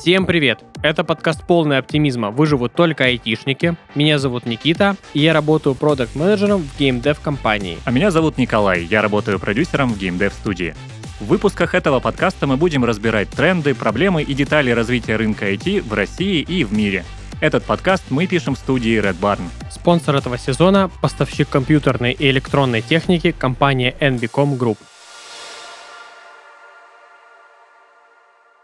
Всем привет! Это подкаст «Полный оптимизма. Выживут только айтишники». Меня зовут Никита, и я работаю продакт-менеджером в геймдев-компании. А меня зовут Николай, я работаю продюсером в геймдев-студии. В выпусках этого подкаста мы будем разбирать тренды, проблемы и детали развития рынка IT в России и в мире. Этот подкаст мы пишем в студии Red Barn. Спонсор этого сезона – поставщик компьютерной и электронной техники компания NBCom Group.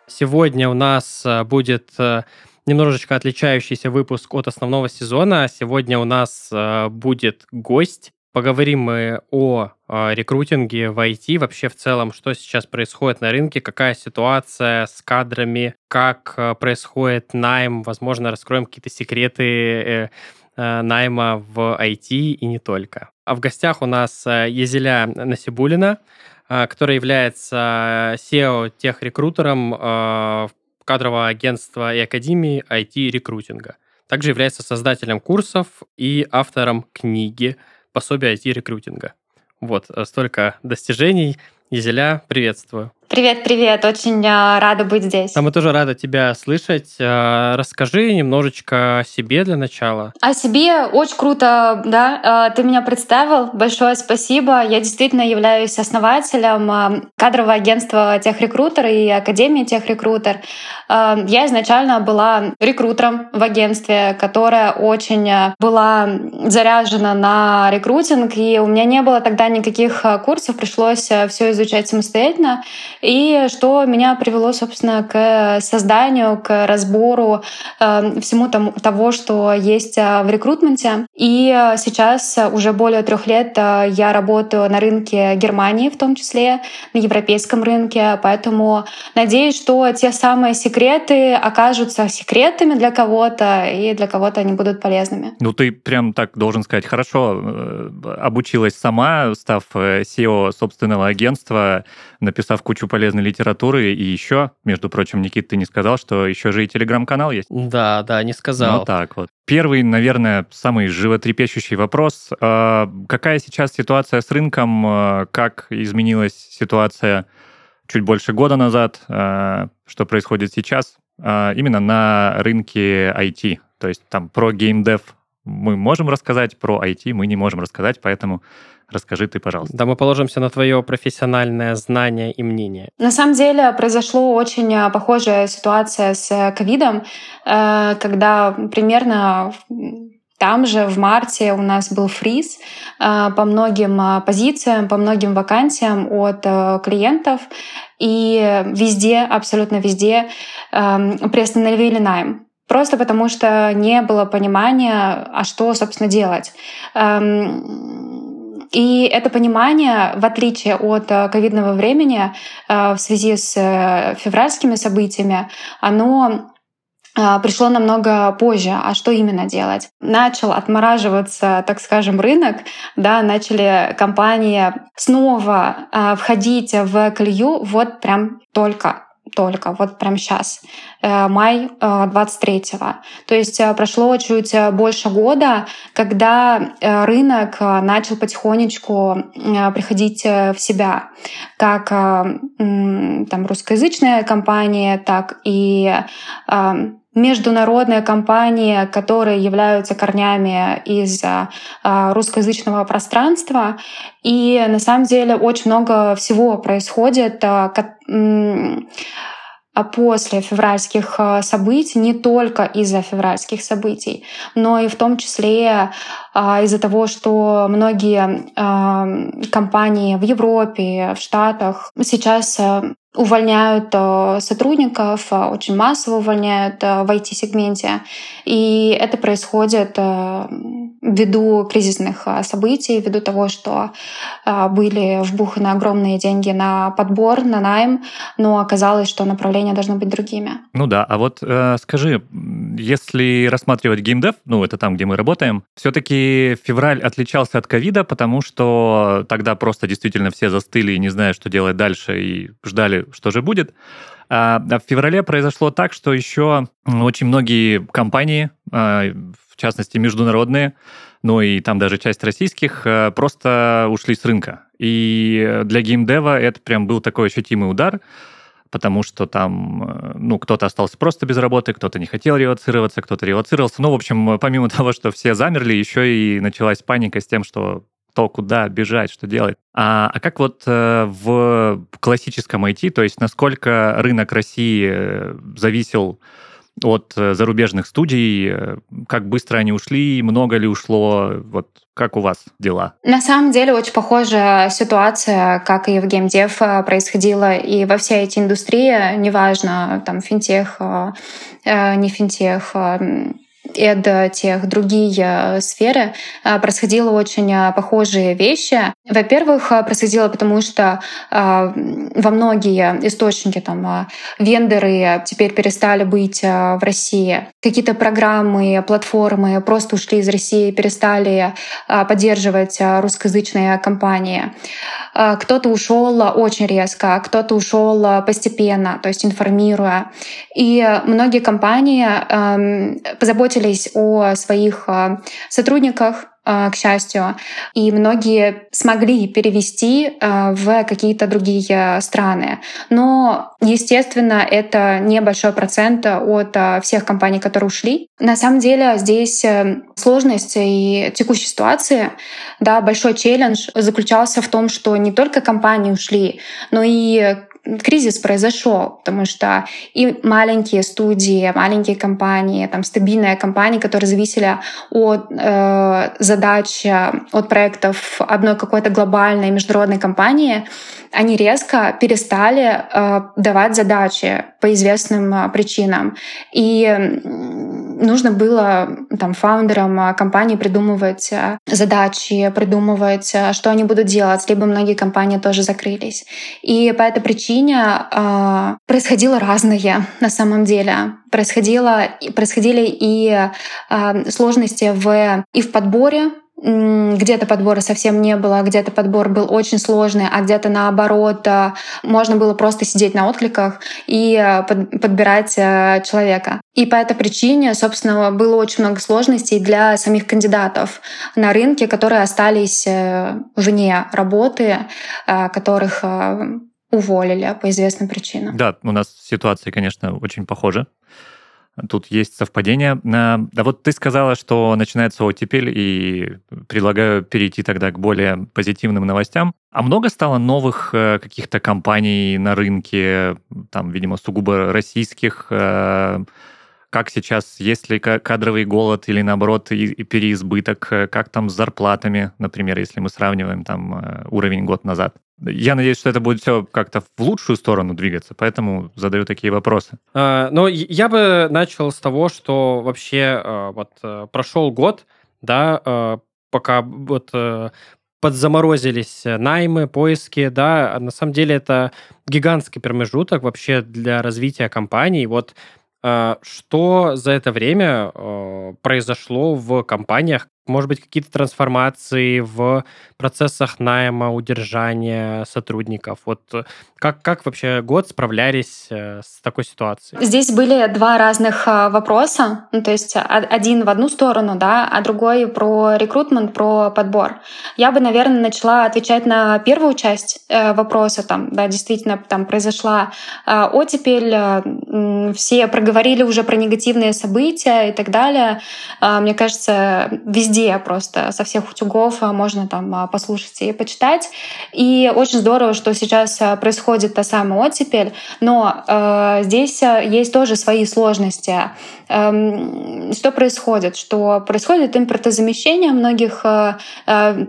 Сегодня у нас э, будет э, немножечко отличающийся выпуск от основного сезона. Сегодня у нас э, будет гость. Поговорим мы о рекрутинге в IT, вообще в целом, что сейчас происходит на рынке, какая ситуация с кадрами, как происходит найм, возможно, раскроем какие-то секреты найма в IT и не только. А в гостях у нас Езеля Насибулина, который является SEO-техрекрутером а, кадрового агентства и академии IT-рекрутинга. Также является создателем курсов и автором книги пособия IT-рекрутинга. Вот, э, столько достижений. Езеля, приветствую. Привет, привет, очень а, рада быть здесь. А мы тоже рады тебя слышать. А, расскажи немножечко о себе для начала. О себе очень круто, да, а, ты меня представил. Большое спасибо. Я действительно являюсь основателем кадрового агентства Техрекрутер и Академии Техрекрутер. Я изначально была рекрутером в агентстве, которая очень была заряжена на рекрутинг, и у меня не было тогда никаких курсов, пришлось все изучать самостоятельно. И что меня привело, собственно, к созданию, к разбору э, всему тому, того, что есть э, в рекрутменте. И э, сейчас уже более трех лет э, я работаю на рынке Германии, в том числе на европейском рынке. Поэтому надеюсь, что те самые секреты окажутся секретами для кого-то, и для кого-то они будут полезными. Ну, ты прям так, должен сказать, хорошо обучилась сама, став SEO собственного агентства, написав кучу полезной литературы. И еще, между прочим, Никит, ты не сказал, что еще же и телеграм-канал есть? Да, да, не сказал. Ну так вот. Первый, наверное, самый животрепещущий вопрос. А, какая сейчас ситуация с рынком? А, как изменилась ситуация чуть больше года назад? А, что происходит сейчас? Именно на рынке IT. То есть там про геймдев мы можем рассказать, про IT мы не можем рассказать, поэтому Расскажи ты, пожалуйста. Да, мы положимся на твое профессиональное знание и мнение. На самом деле произошла очень а, похожая ситуация с э, ковидом, э, когда примерно там же в марте у нас был фриз э, по многим позициям, по многим вакансиям от клиентов. И везде, абсолютно везде приостановили найм. Просто потому что не было понимания, а что, собственно, делать. И это понимание, в отличие от э, ковидного времени, э, в связи с э, февральскими событиями, оно пришло намного позже. А что именно делать? Начал отмораживаться, так скажем, рынок, да, начали компании снова входить в колею вот прям только только, вот прямо сейчас, э, май 23-го. Э, То есть э, прошло чуть больше года, когда рынок начал потихонечку приходить в себя, как там русскоязычная компания, так и международные компании, которые являются корнями из русскоязычного пространства. И на самом деле очень много всего происходит, а после февральских событий, не только из-за февральских событий, но и в том числе а, из-за того, что многие компании в Европе, в Штатах сейчас увольняют э, сотрудников, очень массово увольняют в IT-сегменте. И это происходит ввиду кризисных событий, ввиду того, что были вбуханы огромные деньги на подбор, на найм, но оказалось, что направления должны быть другими. Ну да, а вот э, скажи, если рассматривать геймдев, ну это там, где мы работаем, все-таки февраль отличался от ковида, потому что тогда просто действительно все застыли и не зная, что делать дальше, и ждали, что же будет. А, в феврале произошло так, что еще очень многие компании, а, в частности международные, ну и там даже часть российских, а, просто ушли с рынка. И для геймдева это прям был такой ощутимый удар. потому что там, ну, кто-то остался просто без работы, кто-то не хотел релацироваться, кто-то релацировался. Ну, в общем, помимо того, что все замерли, еще и началась паника с тем, что то, куда бежать, что делать. А, а как вот э, в классическом IT, то есть насколько рынок России э, зависел от э, зарубежных студий, как быстро они ушли, много ли ушло, вот как у вас дела? На самом деле очень похожая ситуация, как и в геймдев происходила и во всей этой индустрии, неважно, там финтех, не финтех, тех другие сферы а, происходило очень а, похожие вещи. Во-первых, происходило потому, что во многие источники там вендоры теперь перестали быть в России. Какие-то программы, платформы просто ушли из России, перестали поддерживать русскоязычные компании. Кто-то ушел очень резко, кто-то ушел постепенно, то есть информируя. И многие компании позаботились о своих а, сотрудниках, а, к счастью, и многие смогли перевести а, в какие-то другие страны. Но, естественно, это небольшой процент от всех компаний, которые ушли. На самом деле здесь э, сложность и текущей ситуации, да, большой челлендж заключался в том, что не только компании ушли, но и кризис произошел, потому что и маленькие студии, маленькие компании, там стабильные компании, которые зависели от э, задач, от проектов одной какой-то глобальной международной компании, они резко перестали э, давать задачи по известным э, причинам. И нужно было там, фаундерам э, компании придумывать э, задачи, придумывать, э, что они будут делать, либо многие компании тоже закрылись. И по этой причине э, происходило разное на самом деле. Происходило, происходили и э, сложности в, и в подборе где-то подбора совсем не было, где-то подбор был очень сложный, а где-то наоборот э, можно было просто сидеть на откликах и э, подбирать э, человека. И по этой причине, собственно, было очень много сложностей для самих кандидатов на рынке, которые остались вне работы, которых уволили по известным причинам. Да, у нас ситуация, конечно, очень похожа. Тут есть совпадение. А вот ты сказала, что начинается оттепель, и предлагаю перейти тогда к более позитивным новостям. А много стало новых э, каких-то компаний на рынке, там, видимо, сугубо российских, э, как сейчас, есть ли кадровый голод или, наоборот, переизбыток, э, как там с зарплатами, например, если мы сравниваем там уровень год назад? Я надеюсь, что это будет все как-то в лучшую сторону двигаться, поэтому задаю такие вопросы. А, ну, я бы начал с того, что вообще а, вот э, прошел год, да, а, пока вот э, подзаморозились наймы, поиски, да, на самом деле это гигантский промежуток вообще для развития компании. Вот что за это время произошло в компаниях, может быть, какие-то трансформации в процессах найма, удержания сотрудников? Вот э, как, как вообще год справлялись э, с такой ситуацией? Здесь были два разных э, вопроса. Ну, то есть один в одну сторону, да, а другой про рекрутмент, про подбор. Я бы, наверное, начала отвечать на первую часть вопроса. Там, да, действительно, там произошла оттепель, все проговорили уже про негативные события и так далее. Мне кажется, везде везде просто со всех утюгов а, можно там а, послушать и почитать. И очень здорово, что сейчас а, происходит та самая оттепель, но э, здесь есть тоже свои сложности. Эм, что происходит? Что происходит импортозамещение многих, э,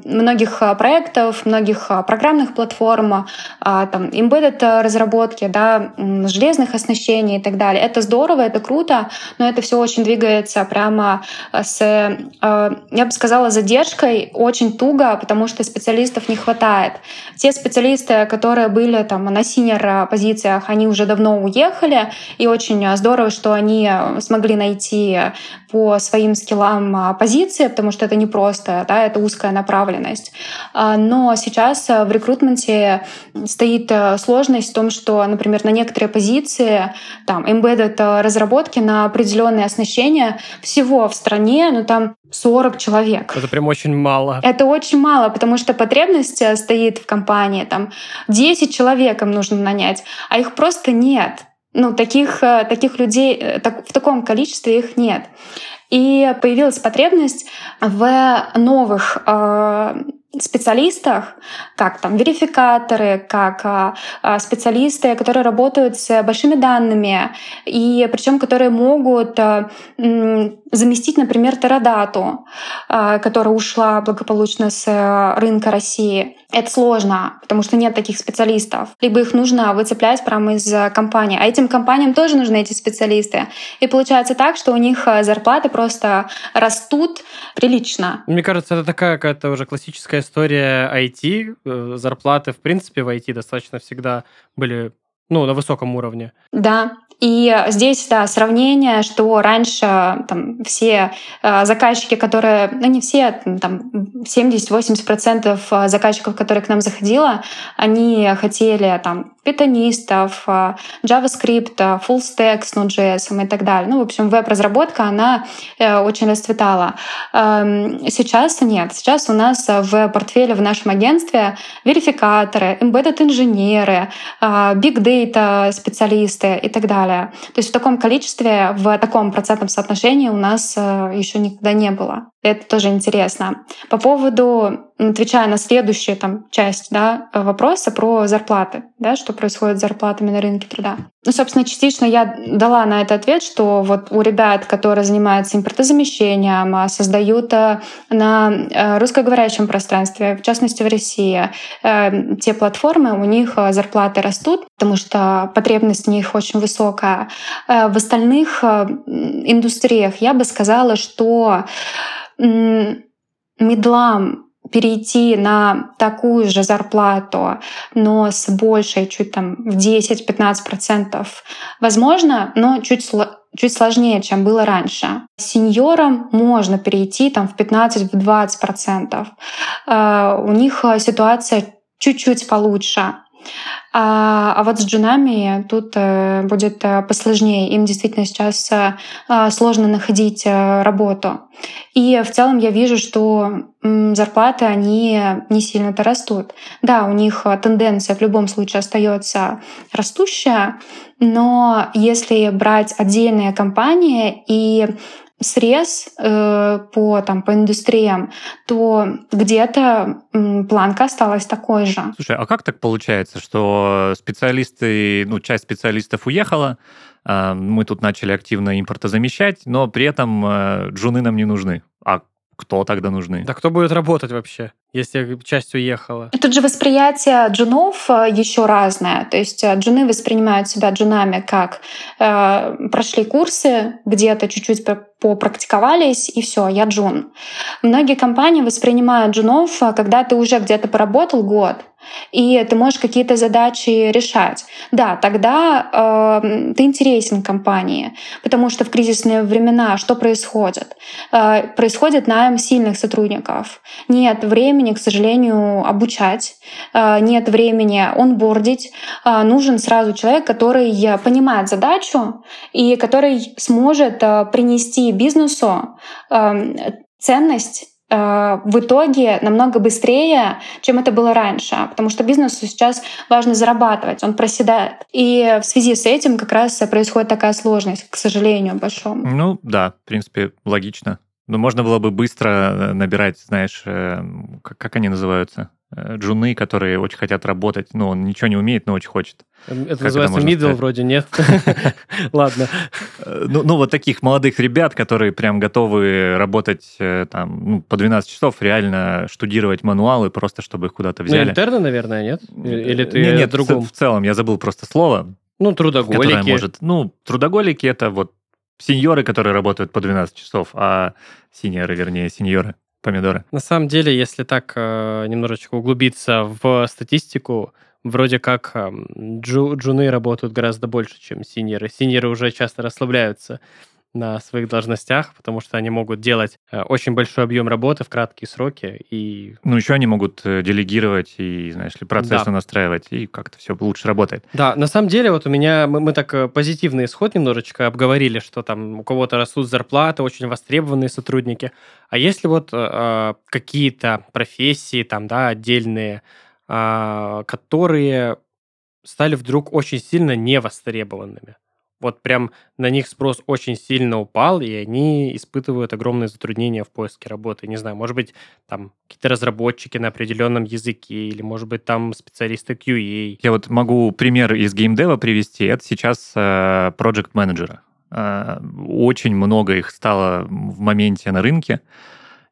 многих проектов, многих программных платформ, там, embedded разработки, да, железных оснащений и так далее. Это здорово, это круто, но это все очень двигается прямо с э, я бы сказала, задержкой очень туго, потому что специалистов не хватает. Те специалисты, которые были там на синер позициях, они уже давно уехали, и очень здорово, что они смогли найти по своим скиллам позиции, потому что это не просто, да, это узкая направленность. А, но сейчас в рекрутменте стоит сложность в том, что, например, на некоторые позиции, там, embedded разработки на определенные оснащения всего в стране, ну там 40 человек. Это прям очень мало. Это очень мало, потому что потребность э, стоит в компании, там 10 человек им нужно нанять, а их просто нет. Ну, таких, э, таких людей э, так, в таком количестве их нет. И появилась потребность в новых э, специалистах, как там верификаторы, как а, специалисты, которые работают с большими данными, и причем которые могут м, заместить, например, Терадату, а, которая ушла благополучно с э, рынка России. Это сложно, потому что нет таких специалистов. Либо их нужно выцеплять прямо из компании. А этим компаниям тоже нужны эти специалисты. И получается так, что у них э, зарплаты просто растут прилично. Мне кажется, это такая какая-то уже классическая история IT. Э, зарплаты, в принципе, в IT достаточно всегда были ну, на высоком уровне. Да, и здесь, да, сравнение, что раньше там, все э, заказчики, которые, ну не все, там 70-80% заказчиков, которые к нам заходило, они хотели там питонистов, э, JavaScript, full stack с Node.js и так далее. Ну, в общем, веб-разработка, она э, очень расцветала. Эм, сейчас нет. Сейчас у нас в портфеле в нашем агентстве верификаторы, embedded инженеры, big data специалисты и так далее далее. То есть в таком количестве, в таком процентном соотношении у нас э, еще никогда не было. Это тоже интересно. По поводу, отвечая на следующую там, часть да, вопроса про зарплаты, да, что происходит с зарплатами на рынке труда. Ну, собственно, частично я дала на это ответ, что вот у ребят, которые занимаются импортозамещением, а, создают э, на э, русскоговорящем пространстве, в частности в России, э, те платформы, у них зарплаты растут, потому что потребность в них очень высокая. В остальных индустриях я бы сказала, что медлам перейти на такую же зарплату, но с большей, чуть там в 10-15%, возможно, но чуть, чуть сложнее, чем было раньше. Сеньорам можно перейти там в 15-20%. Э, у них ситуация чуть-чуть получше. А, а вот с джунами тут э, будет э, посложнее. Им действительно сейчас э, сложно находить работу. И в целом я вижу, что зарплаты, они не сильно-то растут. Да, у них тенденция в любом случае остается растущая, но если брать отдельные компании и срез э, по, там, по индустриям, то где-то э, планка осталась такой же. Слушай, а как так получается, что специалисты, ну, часть специалистов уехала, э, мы тут начали активно импортозамещать, но при этом э, джуны нам не нужны. А кто тогда нужны? Да кто будет работать вообще, если часть уехала? Тут же восприятие джунов э, еще разное. То есть э, джуны воспринимают себя джунами как э, прошли курсы, где-то чуть-чуть попрактиковались, и все, я джун. Многие компании воспринимают джунов, э, когда ты уже где-то поработал год, и ты можешь какие-то задачи решать. Да, тогда э, ты интересен компании, потому что в кризисные времена что происходит? Э, происходит найм сильных сотрудников. Нет времени, к сожалению, обучать, э, нет времени онбордить. Э, нужен сразу человек, который понимает задачу и который сможет э, принести бизнесу э, ценность Э, в итоге намного быстрее, чем это было раньше, потому что бизнесу сейчас важно зарабатывать, он проседает. И в связи с этим как раз происходит такая сложность, к сожалению, большому. Ну да, в принципе, логично. Но можно было бы быстро э, набирать, знаешь, э, как они называются? Э, джуны, которые очень хотят работать. Ну, он ничего не умеет, но очень хочет. Это как называется middle вроде, нет? Ладно. Ну, ну, вот таких молодых ребят, которые прям готовы работать там ну, по 12 часов, реально штудировать мануалы, просто чтобы их куда-то ну, взяли. Ну, интерны, наверное, нет? Или ты нет, в целом, я забыл просто слово. Ну, трудоголики. Может, ну, трудоголики — это вот сеньоры, которые работают по 12 часов, а синьоры, вернее, сеньоры помидоры. На самом деле, если так э, немножечко углубиться в статистику, вроде как эм, джу, джуны работают гораздо больше, чем синьоры. Синьоры уже часто расслабляются. На своих должностях, потому что они могут делать э, очень большой объем работы в краткие сроки. И... Ну, еще они могут э, делегировать и, знаешь ли, процессы да. настраивать, и как-то все лучше работает. Да, на самом деле, вот у меня, мы, мы так э, позитивный исход немножечко обговорили, что там у кого-то растут зарплаты, очень востребованные сотрудники. А если вот э, какие-то профессии, там, да, отдельные, э, которые стали вдруг очень сильно невостребованными? Вот прям на них спрос очень сильно упал, и они испытывают огромные затруднения в поиске работы. Не знаю, может быть, там какие-то разработчики на определенном языке, или, может быть, там специалисты QA. Я вот могу пример из геймдева привести. Это сейчас э, project менеджера. Э, очень много их стало в моменте на рынке,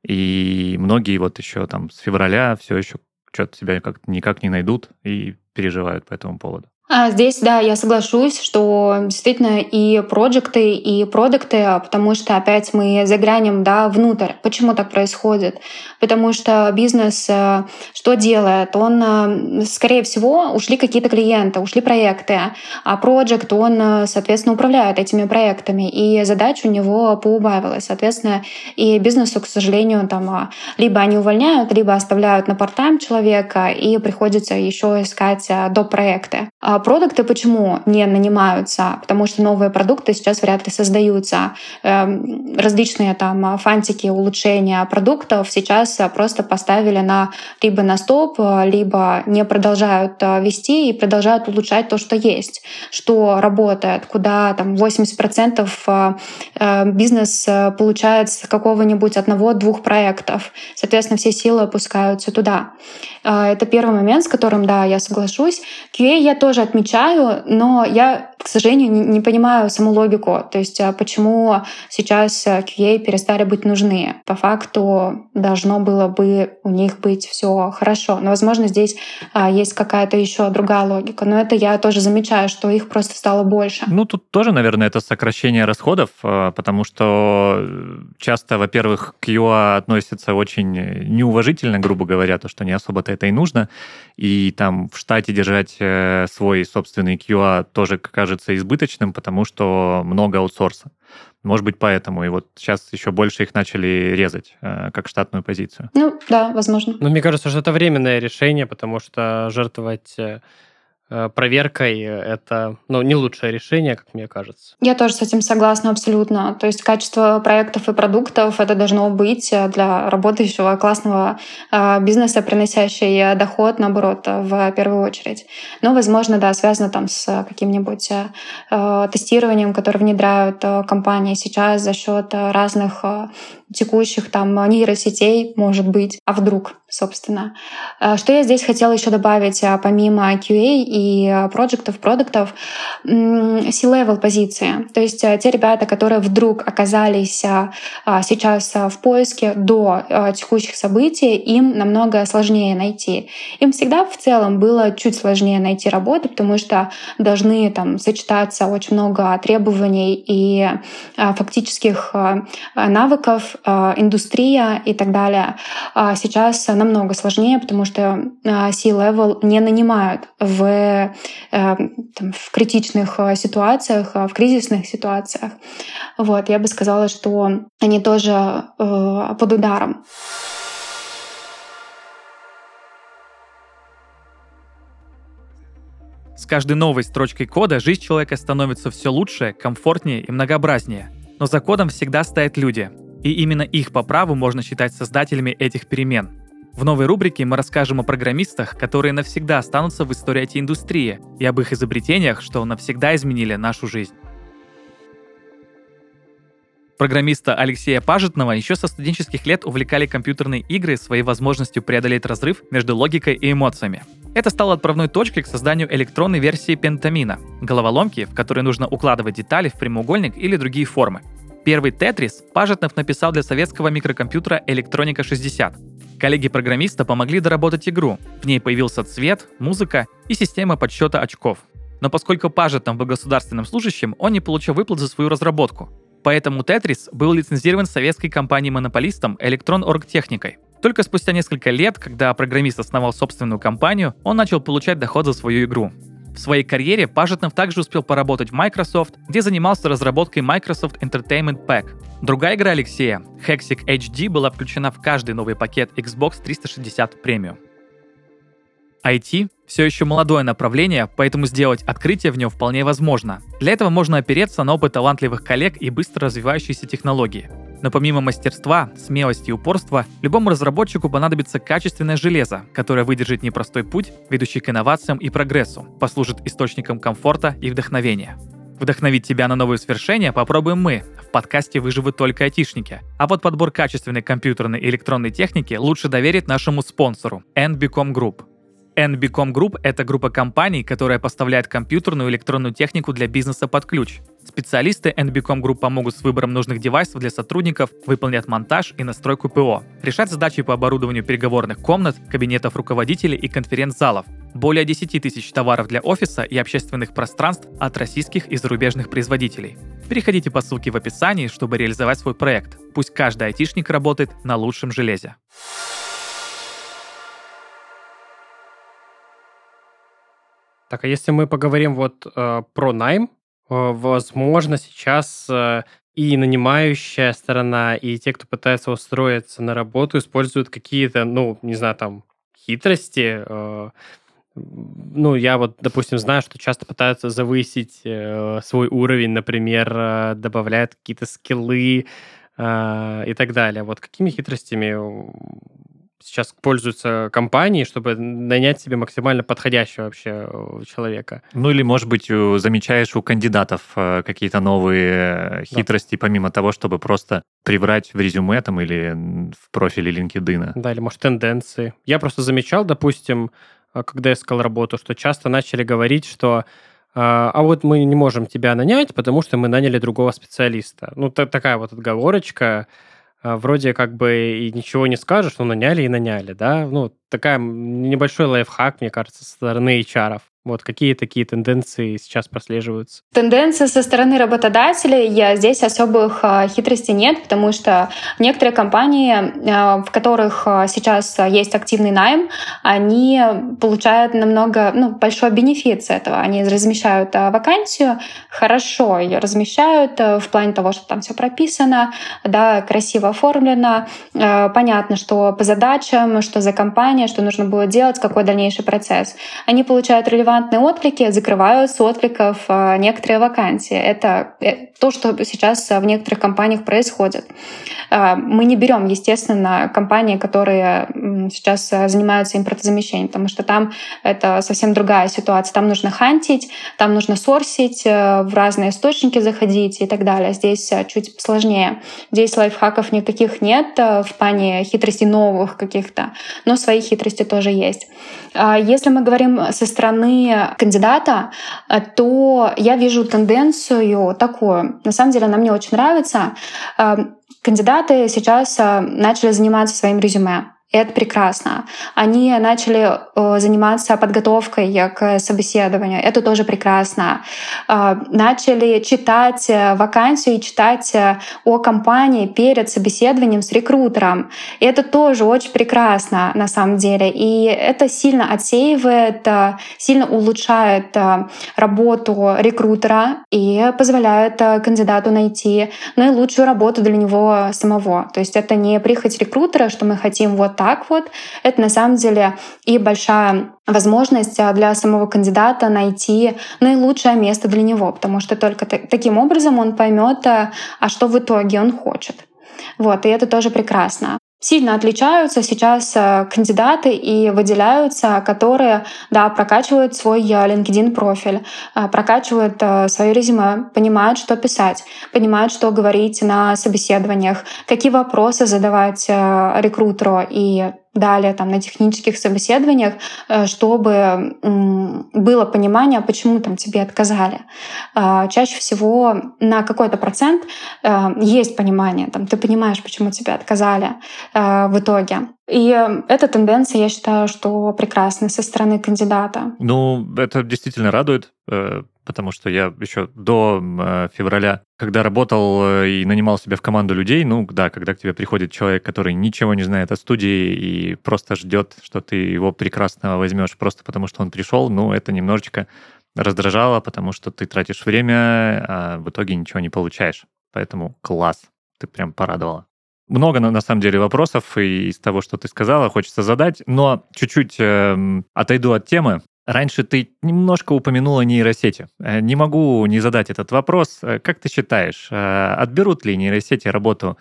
и многие вот еще там с февраля все еще что-то себя как никак не найдут и переживают по этому поводу. А здесь, да, я соглашусь, что действительно и проекты, и продукты, а потому что опять мы заглянем да, внутрь. Почему так происходит? Потому что бизнес э, что делает? Он, э, скорее всего, ушли какие-то клиенты, ушли проекты, а проект, он, э, соответственно, управляет этими проектами, и задач у него поубавилось. Соответственно, и бизнесу, к сожалению, там либо они увольняют, либо оставляют на порт-тайм человека, и приходится еще искать доп. проекты. А продукты почему не нанимаются? Потому что новые продукты сейчас вряд ли создаются. Эм, различные там фантики, улучшения продуктов сейчас просто поставили на либо на стоп, либо не продолжают э, вести и продолжают улучшать то, что есть, что работает, куда там 80% э, э, бизнес получает с какого-нибудь одного-двух проектов. Соответственно, все силы опускаются туда. Это первый момент, с которым, да, я соглашусь. QA я тоже отмечаю, но я, к сожалению, не, не понимаю саму логику. То есть а, почему сейчас а, QA перестали быть нужны. По факту должно было бы у них быть все хорошо. Но, возможно, здесь а, есть какая-то еще другая логика. Но это я тоже замечаю, что их просто стало больше. Ну, тут тоже, наверное, это сокращение расходов, а, потому что часто, во-первых, к QA относятся очень неуважительно, грубо говоря, то, что не особо-то это и нужно. И там в штате держать э, свой собственный QA тоже кажется избыточным, потому что много аутсорса. Может быть, поэтому. И вот сейчас еще больше их начали резать э, как штатную позицию. Ну, да, возможно. Но мне кажется, что это временное решение, потому что жертвовать Э, проверкой это ну, не лучшее решение, как мне кажется. Я тоже с этим согласна абсолютно. То есть качество проектов и продуктов это должно быть для работающего классного э, бизнеса, приносящий доход, наоборот, в первую очередь. Но, возможно, да, связано там с каким-нибудь э, тестированием, которое внедряют компании сейчас за счет разных текущих там нейросетей, может быть, а вдруг, собственно. Что я здесь хотела еще добавить, помимо QA и э, проектов, продуктов C-level позиции. То есть э, те ребята, которые вдруг оказались а, сейчас в поиске до текущих событий, им намного сложнее найти. Им всегда в целом было чуть сложнее найти работу, потому что должны там сочетаться очень много требований и фактических навыков, индустрия и так далее. А сейчас намного сложнее, потому что C-level не нанимают в Э, там, в критичных э, ситуациях, э, в кризисных ситуациях. Вот, я бы сказала, что они тоже под ударом. С каждой новой строчкой кода жизнь человека становится все лучше, комфортнее и многообразнее. Но за кодом всегда стоят люди. И именно их по праву можно считать создателями этих перемен – в новой рубрике мы расскажем о программистах, которые навсегда останутся в истории IT-индустрии, и об их изобретениях, что навсегда изменили нашу жизнь. Программиста Алексея Пажетного еще со студенческих лет увлекали компьютерные игры своей возможностью преодолеть разрыв между логикой и эмоциями. Это стало отправной точкой к созданию электронной версии пентамина — головоломки, в которой нужно укладывать детали в прямоугольник или другие формы. Первый Тетрис Пажетнов написал для советского микрокомпьютера Электроника 60. Коллеги программиста помогли доработать игру. В ней появился цвет, музыка и система подсчета очков. Но поскольку Пажетом был государственным служащим, он не получил выплат за свою разработку. Поэтому Тетрис был лицензирован советской компанией-монополистом Electron Оргтехникой. Только спустя несколько лет, когда программист основал собственную компанию, он начал получать доход за свою игру. В своей карьере Пажетнов также успел поработать в Microsoft, где занимался разработкой Microsoft Entertainment Pack. Другая игра Алексея, Hexic HD, была включена в каждый новый пакет Xbox 360 Premium. IT все еще молодое направление, поэтому сделать открытие в нем вполне возможно. Для этого можно опереться на опыт талантливых коллег и быстро развивающиеся технологии. Но помимо мастерства, смелости и упорства, любому разработчику понадобится качественное железо, которое выдержит непростой путь, ведущий к инновациям и прогрессу, послужит источником комфорта и вдохновения. Вдохновить тебя на новые свершения попробуем мы. В подкасте выживут только айтишники. А вот подбор качественной компьютерной и электронной техники лучше доверить нашему спонсору – NBCom Group – NBCom Group — это группа компаний, которая поставляет компьютерную и электронную технику для бизнеса под ключ. Специалисты NBCom Group помогут с выбором нужных девайсов для сотрудников, выполнят монтаж и настройку ПО, решать задачи по оборудованию переговорных комнат, кабинетов руководителей и конференц-залов, более 10 тысяч товаров для офиса и общественных пространств от российских и зарубежных производителей. Переходите по ссылке в описании, чтобы реализовать свой проект. Пусть каждый айтишник работает на лучшем железе. Так, а если мы поговорим вот э, про найм, возможно, сейчас э, и нанимающая сторона, и те, кто пытается устроиться на работу, используют какие-то, ну, не знаю, там, хитрости. Э, ну, я вот, допустим, знаю, что часто пытаются завысить э, свой уровень, например, э, добавляют какие-то скиллы э, и так далее. Вот какими хитростями сейчас пользуются компании, чтобы нанять себе максимально подходящего вообще э, человека. Ну или, может быть, замечаешь у кандидатов э, какие-то новые хитрости, да. помимо того, чтобы просто приврать в резюме там или в профиле LinkedIn. Да, или, может, тенденции. Я просто замечал, допустим, э, когда искал работу, что часто начали говорить, что а вот мы не можем тебя нанять, потому что мы наняли другого специалиста. Ну, такая вот отговорочка, вроде как бы и ничего не скажешь, но наняли и наняли, да? Ну, такая небольшой лайфхак, мне кажется, со стороны HR. Вот какие такие тенденции сейчас прослеживаются? Тенденции со стороны работодателей я здесь особых а, хитростей нет, потому что некоторые компании, а, в которых а, сейчас есть активный найм, они получают намного ну, большой бенефит с этого. Они размещают вакансию, хорошо ее размещают в плане того, что там все прописано, да, красиво оформлено, понятно, что по задачам, что за компания, что нужно было делать, какой дальнейший процесс. Они получают релевантную релевантные отклики закрывают с откликов а, некоторые вакансии. Это э, то, что сейчас в некоторых компаниях происходит. А, мы не берем, естественно, компании, которые сейчас занимаются импортозамещением, потому что там это совсем другая ситуация. Там нужно хантить, там нужно сорсить, э, в разные источники заходить и так далее. Здесь чуть сложнее. Здесь лайфхаков никаких нет в плане хитростей новых каких-то, но свои хитрости тоже есть. А если мы говорим со стороны кандидата, э, то я вижу тенденцию такую. На самом деле она мне очень нравится. Э, кандидаты сейчас э, начали заниматься своим резюме. Это прекрасно. Они начали э, заниматься подготовкой к собеседованию. Это тоже прекрасно. Э, начали читать э, вакансию и читать о компании перед собеседованием с рекрутером. И это тоже очень прекрасно на самом деле. И это сильно отсеивает, сильно улучшает работу рекрутера и позволяет кандидату найти наилучшую работу для него самого. То есть это не прихоть рекрутера, что мы хотим вот так вот. Это на самом деле и большая возможность а, для самого кандидата найти наилучшее место для него, потому что только таким образом он поймет, а, а что в итоге он хочет. Вот, и это тоже прекрасно сильно отличаются сейчас э, кандидаты и выделяются, которые, да, прокачивают свой э, LinkedIn профиль, э, прокачивают свое резюме, понимают, что писать, понимают, что говорить на собеседованиях, какие вопросы задавать рекрутеру и далее там на технических собеседованиях, э, чтобы было понимание, почему там тебе отказали. А, чаще всего на какой-то процент э, есть понимание, там ты понимаешь, почему тебе отказали э, в итоге. И эта тенденция, я считаю, что прекрасная со стороны кандидата. Ну, это действительно радует, потому что я еще до э, февраля, когда работал э, и нанимал себя в команду людей, ну да, когда к тебе приходит человек, который ничего не знает о студии и просто ждет, что ты его прекрасно возьмешь просто потому, что он пришел, ну это немножечко раздражало, потому что ты тратишь время, а в итоге ничего не получаешь. Поэтому класс, ты прям порадовала. Много, на, самом деле, вопросов из того, что ты сказала, хочется задать, но чуть-чуть э, отойду от темы. Раньше ты немножко упомянула нейросети. Э, не могу не задать этот вопрос. Э, как ты считаешь, э, отберут ли нейросети работу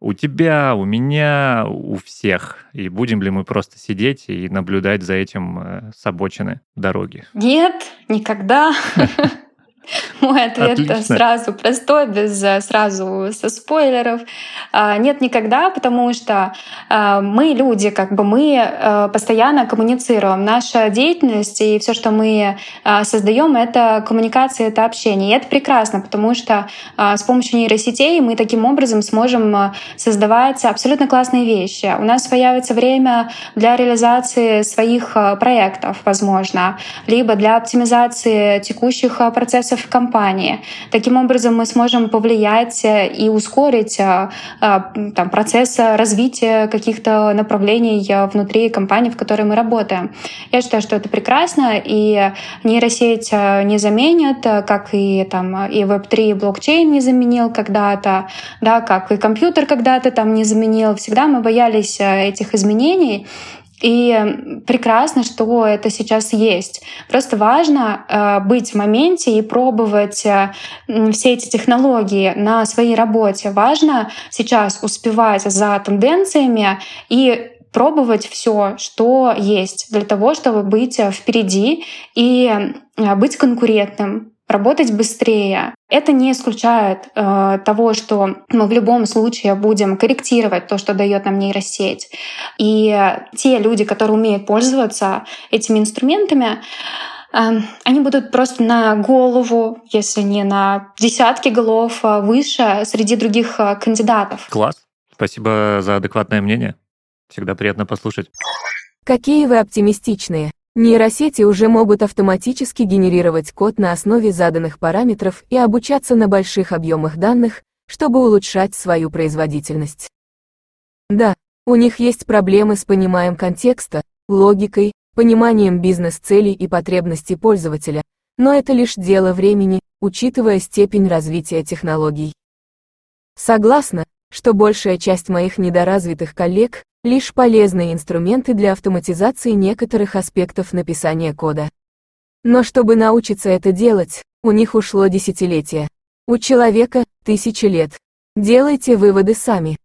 у тебя, у меня, у всех? И будем ли мы просто сидеть и наблюдать за этим с обочины дороги? Нет, никогда. Мой ответ Отлично. сразу простой, без э, сразу со спойлеров. А, нет никогда, потому что а, мы люди, как бы мы э, постоянно коммуницируем. Наша деятельность и все, что мы а, создаем, это коммуникация, это общение. И это прекрасно, потому что с помощью нейросетей мы таким образом сможем создавать абсолютно классные вещи. У нас появится время для реализации своих проектов, возможно, либо для оптимизации текущих процессов в компании. Таким образом мы сможем повлиять э, и ускорить э, э, там, процесс развития каких-то направлений внутри компании, в которой мы работаем. Я считаю, что это прекрасно, и нейросеть не заменит, как и, там, и Web3, и блокчейн не заменил когда-то, да, как и компьютер когда-то там не заменил. Всегда мы боялись этих изменений, и прекрасно, что это сейчас есть. Просто важно э, быть в моменте и пробовать э, все эти технологии на своей работе. Важно сейчас успевать за тенденциями и пробовать все, что есть, для того, чтобы быть впереди и э, быть конкурентным работать быстрее. Это не исключает э, того, что мы в любом случае будем корректировать то, что дает нам нейросеть. И те люди, которые умеют пользоваться этими инструментами, э, они будут просто на голову, если не на десятки голов э, выше среди других э, кандидатов. Класс. Спасибо за адекватное мнение. Всегда приятно послушать. Какие вы оптимистичные. Нейросети уже могут автоматически генерировать код на основе заданных параметров и обучаться на больших объемах данных, чтобы улучшать свою производительность. Да, у них есть проблемы с пониманием контекста, логикой, пониманием бизнес-целей и потребностей пользователя, но это лишь дело времени, учитывая степень развития технологий. Согласна, что большая часть моих недоразвитых коллег лишь полезные инструменты для автоматизации некоторых аспектов написания кода. Но чтобы научиться это делать, у них ушло десятилетия. У человека – тысячи лет. Делайте выводы сами.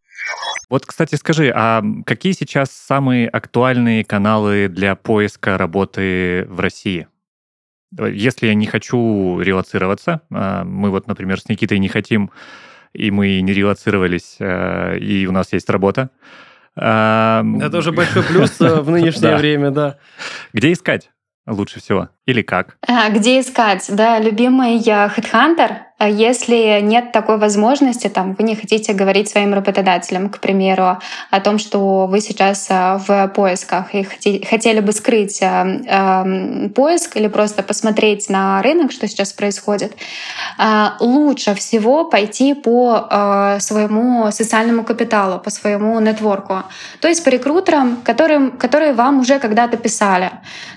Вот, кстати, скажи, а какие сейчас самые актуальные каналы для поиска работы в России? Если я не хочу релацироваться, а, мы вот, например, с Никитой не хотим, и мы не релацировались, а, и у нас есть работа, это уже большой плюс э, в нынешнее время, да. Где искать лучше всего? Или как? А, где искать? Да, любимый Headhunter — а если нет такой возможности, там, вы не хотите говорить своим работодателям, к примеру, о том, что вы сейчас а, в поисках и хотели бы скрыть а, поиск или просто посмотреть на рынок, что сейчас происходит, лучше всего пойти по своему социальному капиталу, по своему нетворку. То есть по рекрутерам, которым, которые вам уже когда-то писали.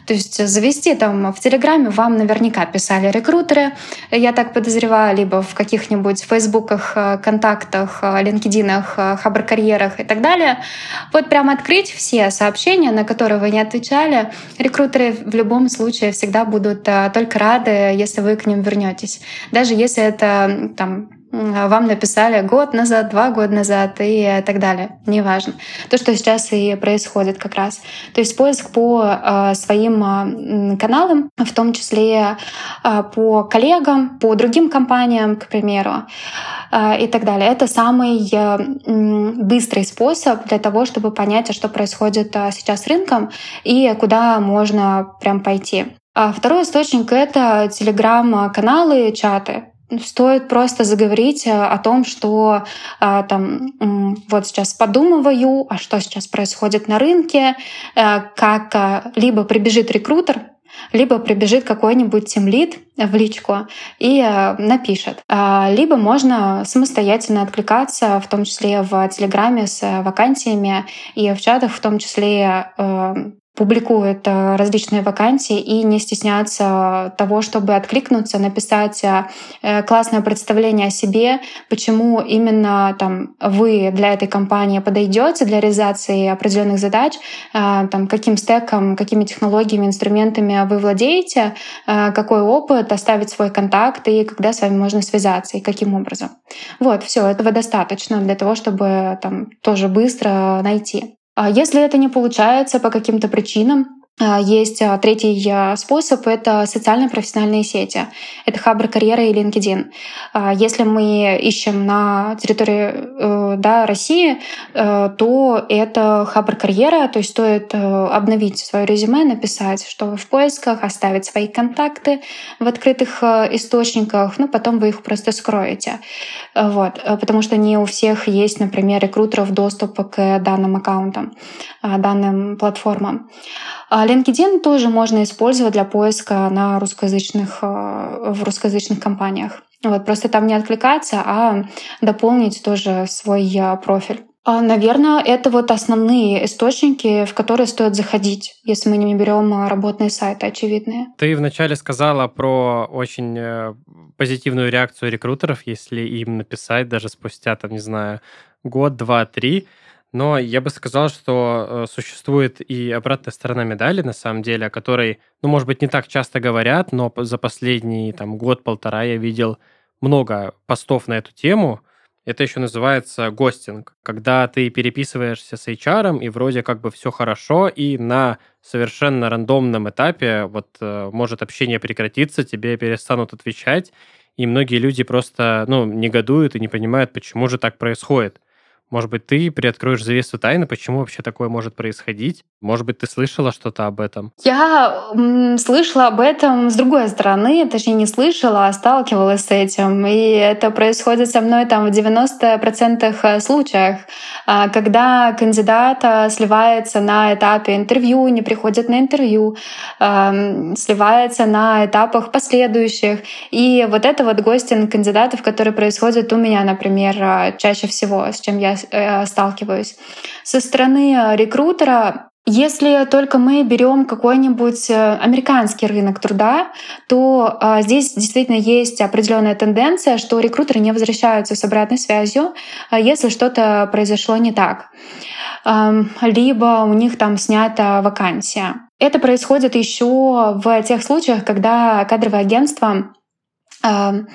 То есть завести там в Телеграме вам наверняка писали рекрутеры, я так подозреваю, либо в каких-нибудь фейсбуках, э, контактах, э, линкединах, э, хабр-карьерах и так далее. Вот прям открыть все сообщения, на которые вы не отвечали. Рекрутеры в любом случае всегда будут только рады, если вы к ним вернетесь. Даже если это там вам написали год назад, два года назад и так далее. Неважно. То, что сейчас и происходит как раз. То есть поиск по э, своим э, каналам, в том числе по коллегам, по другим компаниям, к примеру, и так далее. Это самый быстрый способ для того, чтобы понять, а что происходит сейчас с рынком и куда можно прям пойти. А второй источник — это телеграм-каналы, чаты. Стоит просто заговорить э, о том, что э, там вот сейчас подумываю, а что сейчас происходит на рынке, э, как либо прибежит рекрутер, либо прибежит какой-нибудь тимлит в личку и напишет. Либо можно самостоятельно откликаться, в том числе в Телеграме с вакансиями и в чатах, в том числе публикуют э, различные вакансии и не стесняться того, чтобы откликнуться, написать э, классное представление о себе, почему именно там вы для этой компании подойдете для реализации определенных задач, э, там, каким стеком, какими технологиями, инструментами вы владеете, какой опыт, оставить свой контакт и когда с вами можно связаться и каким образом. Вот, все, этого достаточно для того, чтобы там тоже быстро найти. А если это не получается по каким-то причинам, есть а, третий а, способ — это социальные профессиональные сети. Это Хабр Карьера и LinkedIn. Если мы ищем на территории э, да, России, э, то это Хабр Карьера, то есть стоит э, обновить свое резюме, написать, что вы в поисках, оставить свои контакты в открытых источниках, ну, потом вы их просто скроете. Вот. Потому что не у всех есть, например, рекрутеров доступ к данным аккаунтам, данным платформам. А LinkedIn тоже можно использовать для поиска на русскоязычных, э, в русскоязычных компаниях. Вот, просто там не откликаться, а дополнить тоже свой э, профиль. А, Наверное, это вот основные источники, в которые стоит заходить, если мы не берем э, работные сайты очевидные. Ты вначале сказала про очень позитивную реакцию рекрутеров, если им написать даже спустя, там, не знаю, год, два, три. Но я бы сказал, что э, существует и обратная сторона медали, на самом деле, о которой, ну, может быть, не так часто говорят, но за последний там год-полтора я видел много постов на эту тему. Это еще называется гостинг, когда ты переписываешься с HR, и вроде как бы все хорошо, и на совершенно рандомном этапе вот э, может общение прекратиться, тебе перестанут отвечать, и многие люди просто, ну, негодуют и не понимают, почему же так происходит. Может быть, ты приоткроешь завесу тайны, почему вообще такое может происходить? Может быть, ты слышала что-то об этом? Я м, слышала об этом с другой стороны, точнее не слышала, а сталкивалась с этим. И это происходит со мной там в 90% э, случаях, а, когда кандидат сливается на этапе интервью, не приходит на интервью, сливается на этапах последующих. И вот это вот гостинг кандидатов, который происходит у меня, например, а, чаще всего, с чем я э, сталкиваюсь. Со стороны э, рекрутера если только мы берем какой-нибудь э, американский рынок труда, то а, здесь действительно есть определенная тенденция, что рекрутеры не возвращаются с обратной связью, а если что-то произошло не так. Эм, либо у них там снята вакансия. Это происходит еще в тех случаях, когда кадровое агентство эм,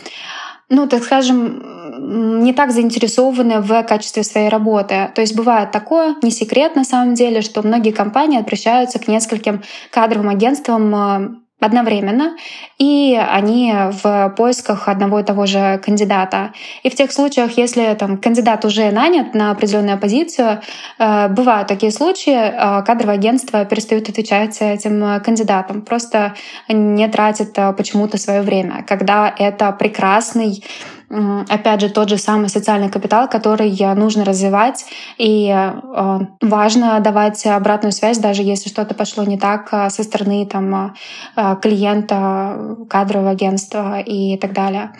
ну, так скажем, не так заинтересованы в качестве своей работы. То есть бывает такое, не секрет на самом деле, что многие компании обращаются к нескольким кадровым агентствам э, одновременно, и они в поисках одного и того же кандидата. И в тех случаях, если там, кандидат уже нанят на определенную позицию, э, бывают такие случаи, э, кадровое агентство перестает отвечать этим кандидатам, просто не тратит почему-то свое время, когда это прекрасный опять же, тот же самый социальный капитал, который нужно развивать, и э, важно давать обратную связь, даже если что-то пошло не так э, со стороны там, э, клиента, кадрового агентства и так далее.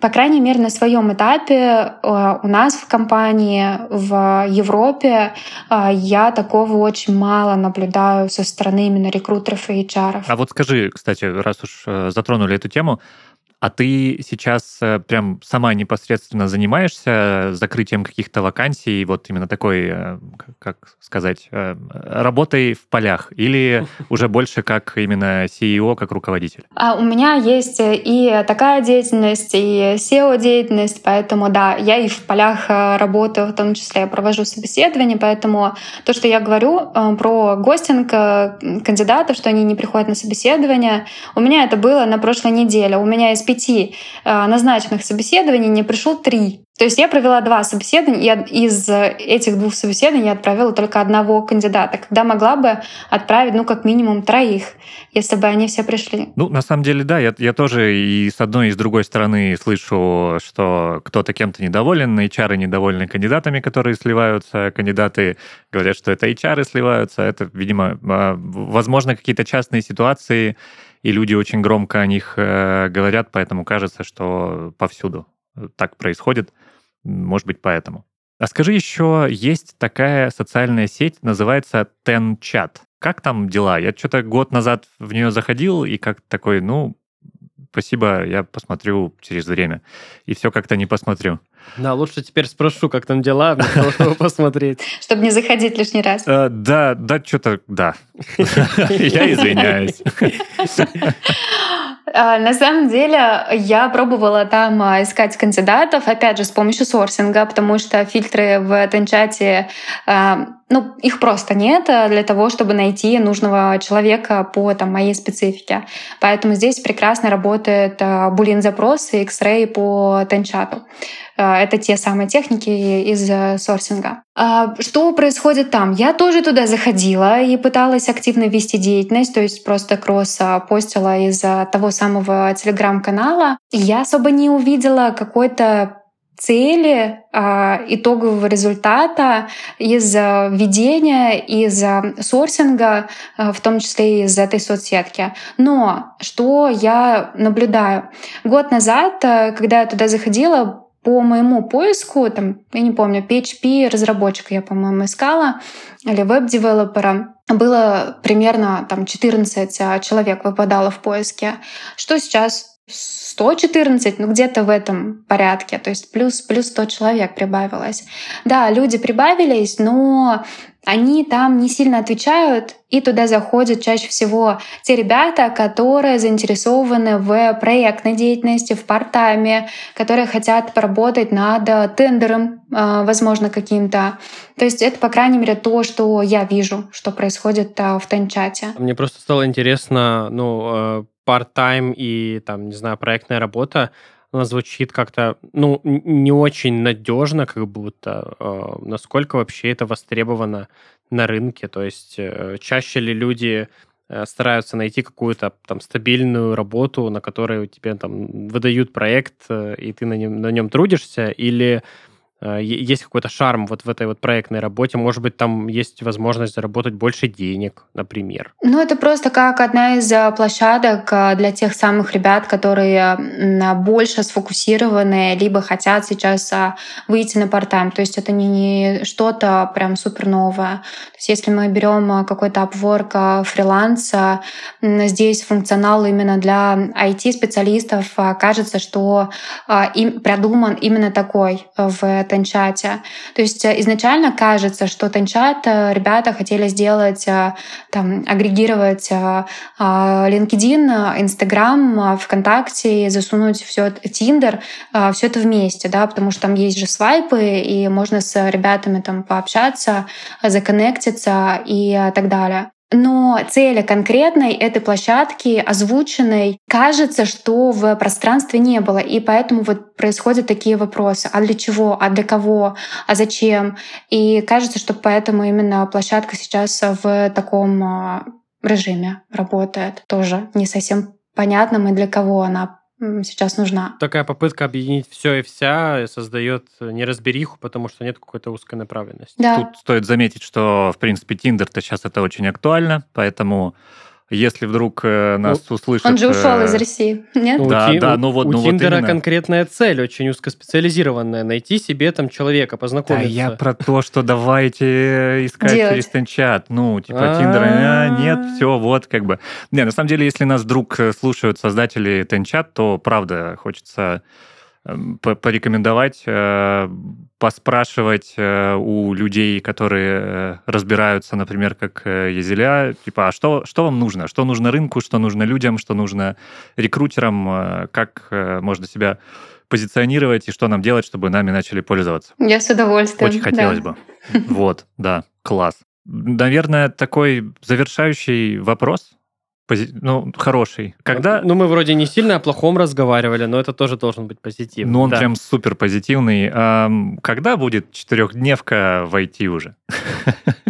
По крайней мере, на своем этапе у нас в компании в Европе я такого очень мало наблюдаю со стороны именно рекрутеров и HR. А вот скажи, кстати, раз уж затронули эту тему, а ты сейчас э, прям сама непосредственно занимаешься закрытием каких-то вакансий, вот именно такой, э, как сказать, э, работой в полях, или уже больше как именно CEO, как руководитель? А у меня есть и такая деятельность, и SEO-деятельность, поэтому да, я и в полях работаю, в том числе я провожу собеседования, поэтому то, что я говорю про гостинг кандидатов, что они не приходят на собеседование, у меня это было на прошлой неделе. У меня из пяти э, назначенных собеседований не пришел три. То есть я провела два собеседования, и из этих двух собеседований я отправила только одного кандидата, когда могла бы отправить, ну, как минимум троих, если бы они все пришли. Ну, на самом деле, да, я, я тоже и с одной, и с другой стороны слышу, что кто-то кем-то недоволен, HR недовольны кандидатами, которые сливаются, кандидаты говорят, что это HR сливаются, это, видимо, а, возможно, какие-то частные ситуации, и люди очень громко о них э, говорят, поэтому кажется, что повсюду так происходит. Может быть, поэтому. А скажи еще, есть такая социальная сеть, называется TenChat. как там дела? Я что-то год назад в нее заходил и как такой, ну, спасибо, я посмотрю через время. И все как-то не посмотрю. Да, лучше теперь спрошу, как там дела, чтобы посмотреть. Чтобы не заходить лишний раз. Э, Да, да, что-то, да. Я извиняюсь. А, На самом деле я пробовала там а, искать кандидатов, опять же, с помощью сорсинга, потому что фильтры в Тенчате, а, ну, их просто нет а, для того, чтобы найти нужного человека по там, моей специфике. Поэтому здесь прекрасно работает булин запрос и X-Ray по Тенчату. А, Это те самые техники из э, сорсинга. А Что происходит там? Я тоже туда заходила и пыталась активно вести деятельность, то есть просто кросс постила из того самого телеграм-канала. Я особо не увидела какой-то цели, а, итогового результата из ведения, из сорсинга, а, в том числе из этой соцсетки. Но что я наблюдаю? Год назад, а, когда я туда заходила, по моему поиску, там, я не помню, PHP разработчика я, по-моему, искала, или веб-девелопера, было примерно там 14 а, человек выпадало в поиске. Что сейчас? 114, ну где-то в этом порядке, то есть плюс, плюс 100 человек прибавилось. Да, люди прибавились, но они там не сильно отвечают, и туда заходят чаще всего те ребята, которые заинтересованы в проектной деятельности, в партайме, которые хотят поработать над тендером, э, возможно, каким-то. То есть это, по крайней мере, то, что я вижу, что происходит э, в Тенчате. Мне просто стало интересно, ну, э, part-time и, там, не знаю, проектная работа, она звучит как-то, ну, не очень надежно, как будто. Э, Насколько вообще это востребовано на рынке? То есть э, чаще ли люди э, стараются найти какую-то там стабильную работу, на которой тебе там выдают проект, э, и ты на нем, на нем трудишься, или есть какой-то шарм вот в этой вот проектной работе? Может быть, там есть возможность заработать больше денег, например? Ну, это просто как одна из э, площадок э, для тех самых ребят, которые больше сфокусированы, либо хотят сейчас выйти на part-time. То есть это не, что-то прям супер новое. То есть если мы берем какой-то Upwork, а, фриланс, а, м, здесь функционал именно для IT-специалистов кажется, что им продуман именно такой э, в Тенчате. То есть э, изначально кажется, что Тенчат э, ребята хотели сделать, э, там, агрегировать LinkedIn, Instagram, ВКонтакте, засунуть все Тиндер, все это вместе, да, потому что там есть же свайпы, и можно с ребятами там пообщаться, законнектиться и так далее. Но цели конкретной этой площадки, озвученной, кажется, что в пространстве не было. И поэтому вот происходят такие вопросы. А для чего? А для кого? А зачем? И кажется, что поэтому именно площадка сейчас в таком а, режиме работает. Тоже не совсем понятным и для кого она сейчас нужна. Такая попытка объединить все и вся создает неразбериху, потому что нет какой-то узкой направленности. Да. Тут стоит заметить, что, в принципе, Тиндер-то сейчас это очень актуально, поэтому если вдруг э, нас услышат... Он же ушел э, из России, нет? Ну, Да, у да, ну вот- у ну вот Тиндера именно. конкретная цель, очень узкоспециализированная. Найти себе там человека, Да познакомиться. я про то, что давайте искать Делать. через Тенчат. Ну, типа А. Тиндер, а, нет, все, вот как бы. Не, на самом деле, если нас вдруг э, слушают создатели Тенчат, то правда хочется порекомендовать, э, поспрашивать э, у людей, которые э, разбираются, например, как Езеля, типа, а что, что вам нужно? Что нужно рынку, что нужно людям, что нужно рекрутерам, как можно себя позиционировать и что нам делать, чтобы нами начали пользоваться. Я с удовольствием. Очень да. хотелось бы. Вот, да, класс. Наверное, такой завершающий вопрос, пози- ну, хороший. Когда... Ну, мы вроде не сильно о плохом разговаривали, но это тоже должен быть позитив. Ну, он Да. прям супер позитивный. Когда будет четырехдневка в IT уже?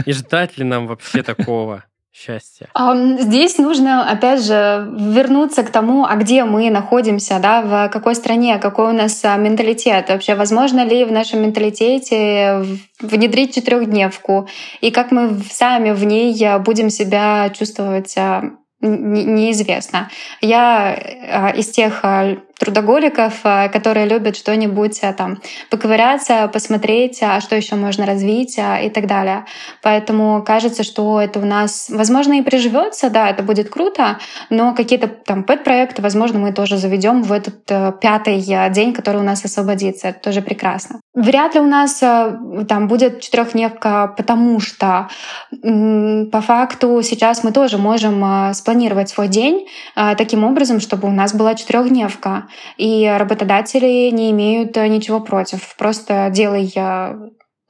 И ждать ли нам вообще такого счастья? Здесь нужно, опять же, вернуться к тому, а где мы находимся, да, в какой стране, какой у нас а, менталитет. Вообще, возможно ли в нашем менталитете внедрить четырехдневку, и как мы сами в ней а, будем себя чувствовать а, неизвестно. Я из тех трудоголиков, которые любят что-нибудь там поковыряться, посмотреть, а что еще можно развить и так далее. Поэтому кажется, что это у нас, возможно, и приживется, да, это будет круто, но какие-то там пэт-проекты, возможно, мы тоже заведем в этот э, пятый день, который у нас освободится. Это тоже прекрасно. Вряд ли у нас э, там будет четырехдневка, потому что по факту сейчас мы тоже можем э, спланировать свой день таким образом, чтобы у нас была четырехдневка. И работодатели не имеют ничего против. Просто делай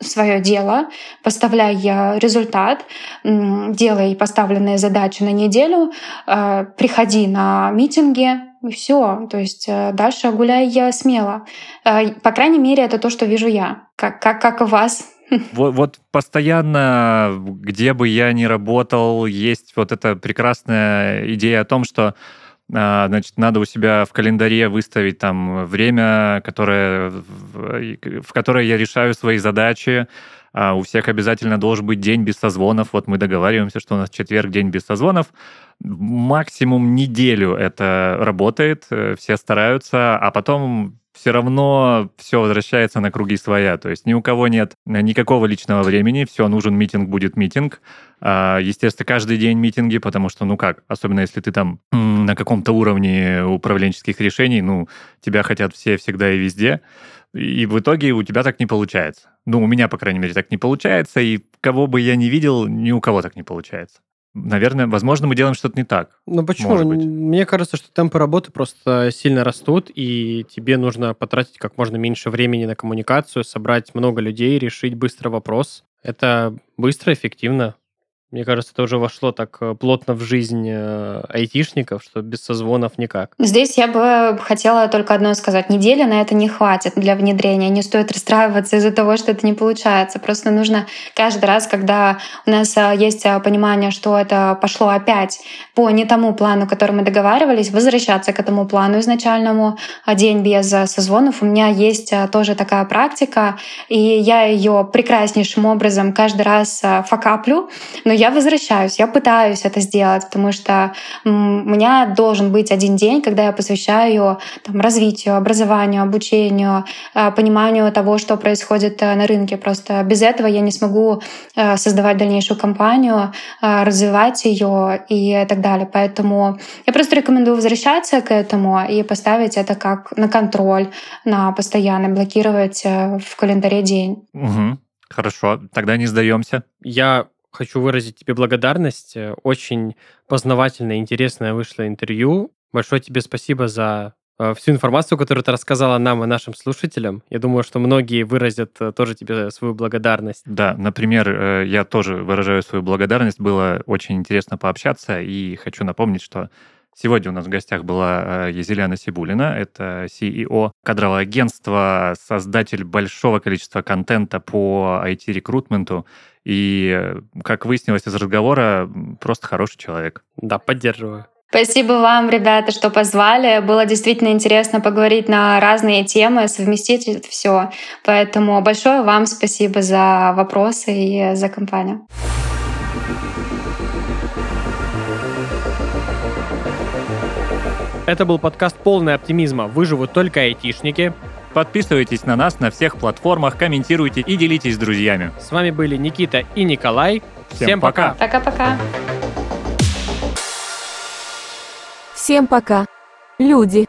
свое дело, поставляй результат, делай поставленные задачи на неделю, э, приходи на митинги, и все. То есть э, дальше гуляй смело. Э, по крайней мере, это то, что вижу я. Как, как, как у вас? Вот, вот постоянно, где бы я ни работал, есть вот эта прекрасная идея о том, что значит, надо у себя в календаре выставить там время, которое, в которое я решаю свои задачи. А, у всех обязательно должен быть день без созвонов. Вот мы договариваемся, что у нас четверг день без созвонов. Максимум неделю это работает, э, все стараются, а потом все равно все возвращается на круги своя. То есть ни у кого нет никакого личного времени, все, нужен митинг, будет митинг. А, естественно, каждый день митинги, потому что, ну как, особенно если ты там на каком-то уровне управленческих решений, ну, тебя хотят все всегда и везде. И в итоге у тебя так не получается. Ну, у меня, по крайней мере, так не получается, и кого бы я не видел, ни у кого так не получается. Наверное, возможно, мы делаем что-то не так. Ну почему? Мне кажется, что темпы работы просто сильно растут, и тебе нужно потратить как можно меньше времени на коммуникацию, собрать много людей, решить быстро вопрос. Это быстро, эффективно. Мне кажется, это уже вошло так э, плотно в жизнь э, айтишников, что без созвонов никак. Здесь я бы хотела только одно сказать. Недели на это не хватит для внедрения. Не стоит расстраиваться из-за того, что это не получается. Просто нужно каждый раз, когда у нас э, есть понимание, что это пошло опять по не тому плану, который мы договаривались, возвращаться к этому плану изначальному. День без созвонов. У меня есть тоже такая практика, и я ее прекраснейшим образом каждый раз факаплю, но я я возвращаюсь, я пытаюсь это сделать, потому что у меня должен быть один день, когда я посвящаю там, развитию, образованию, обучению, э, пониманию того, что происходит э, на рынке. Просто без этого я не смогу э, создавать дальнейшую компанию, развивать ее и так далее. Поэтому я просто рекомендую возвращаться к этому и поставить это как на контроль, на постоянно блокировать в календаре день. Угу. Хорошо, тогда не сдаемся. Я хочу выразить тебе благодарность. Э, очень познавательное, интересное вышло интервью. Большое тебе спасибо за э, всю информацию, которую ты рассказала нам и нашим слушателям. Я думаю, что многие выразят э, тоже тебе свою благодарность. Да, например, я тоже выражаю свою благодарность. Было очень интересно пообщаться, и хочу напомнить, что Сегодня у нас в гостях была Езеляна Сибулина, это CEO кадрового агентства, создатель большого количества контента по IT-рекрутменту. И, как выяснилось из разговора, просто хороший человек. Да, поддерживаю. Спасибо вам, ребята, что позвали. Было действительно интересно поговорить на разные темы, совместить это все. Поэтому большое вам спасибо за вопросы и за компанию. Это был подкаст «Полный оптимизма. Выживут только айтишники». Подписывайтесь на нас на всех платформах, комментируйте и делитесь с друзьями. С вами были Никита и Николай. Всем, Всем пока. Пока-пока. Всем пока. Люди.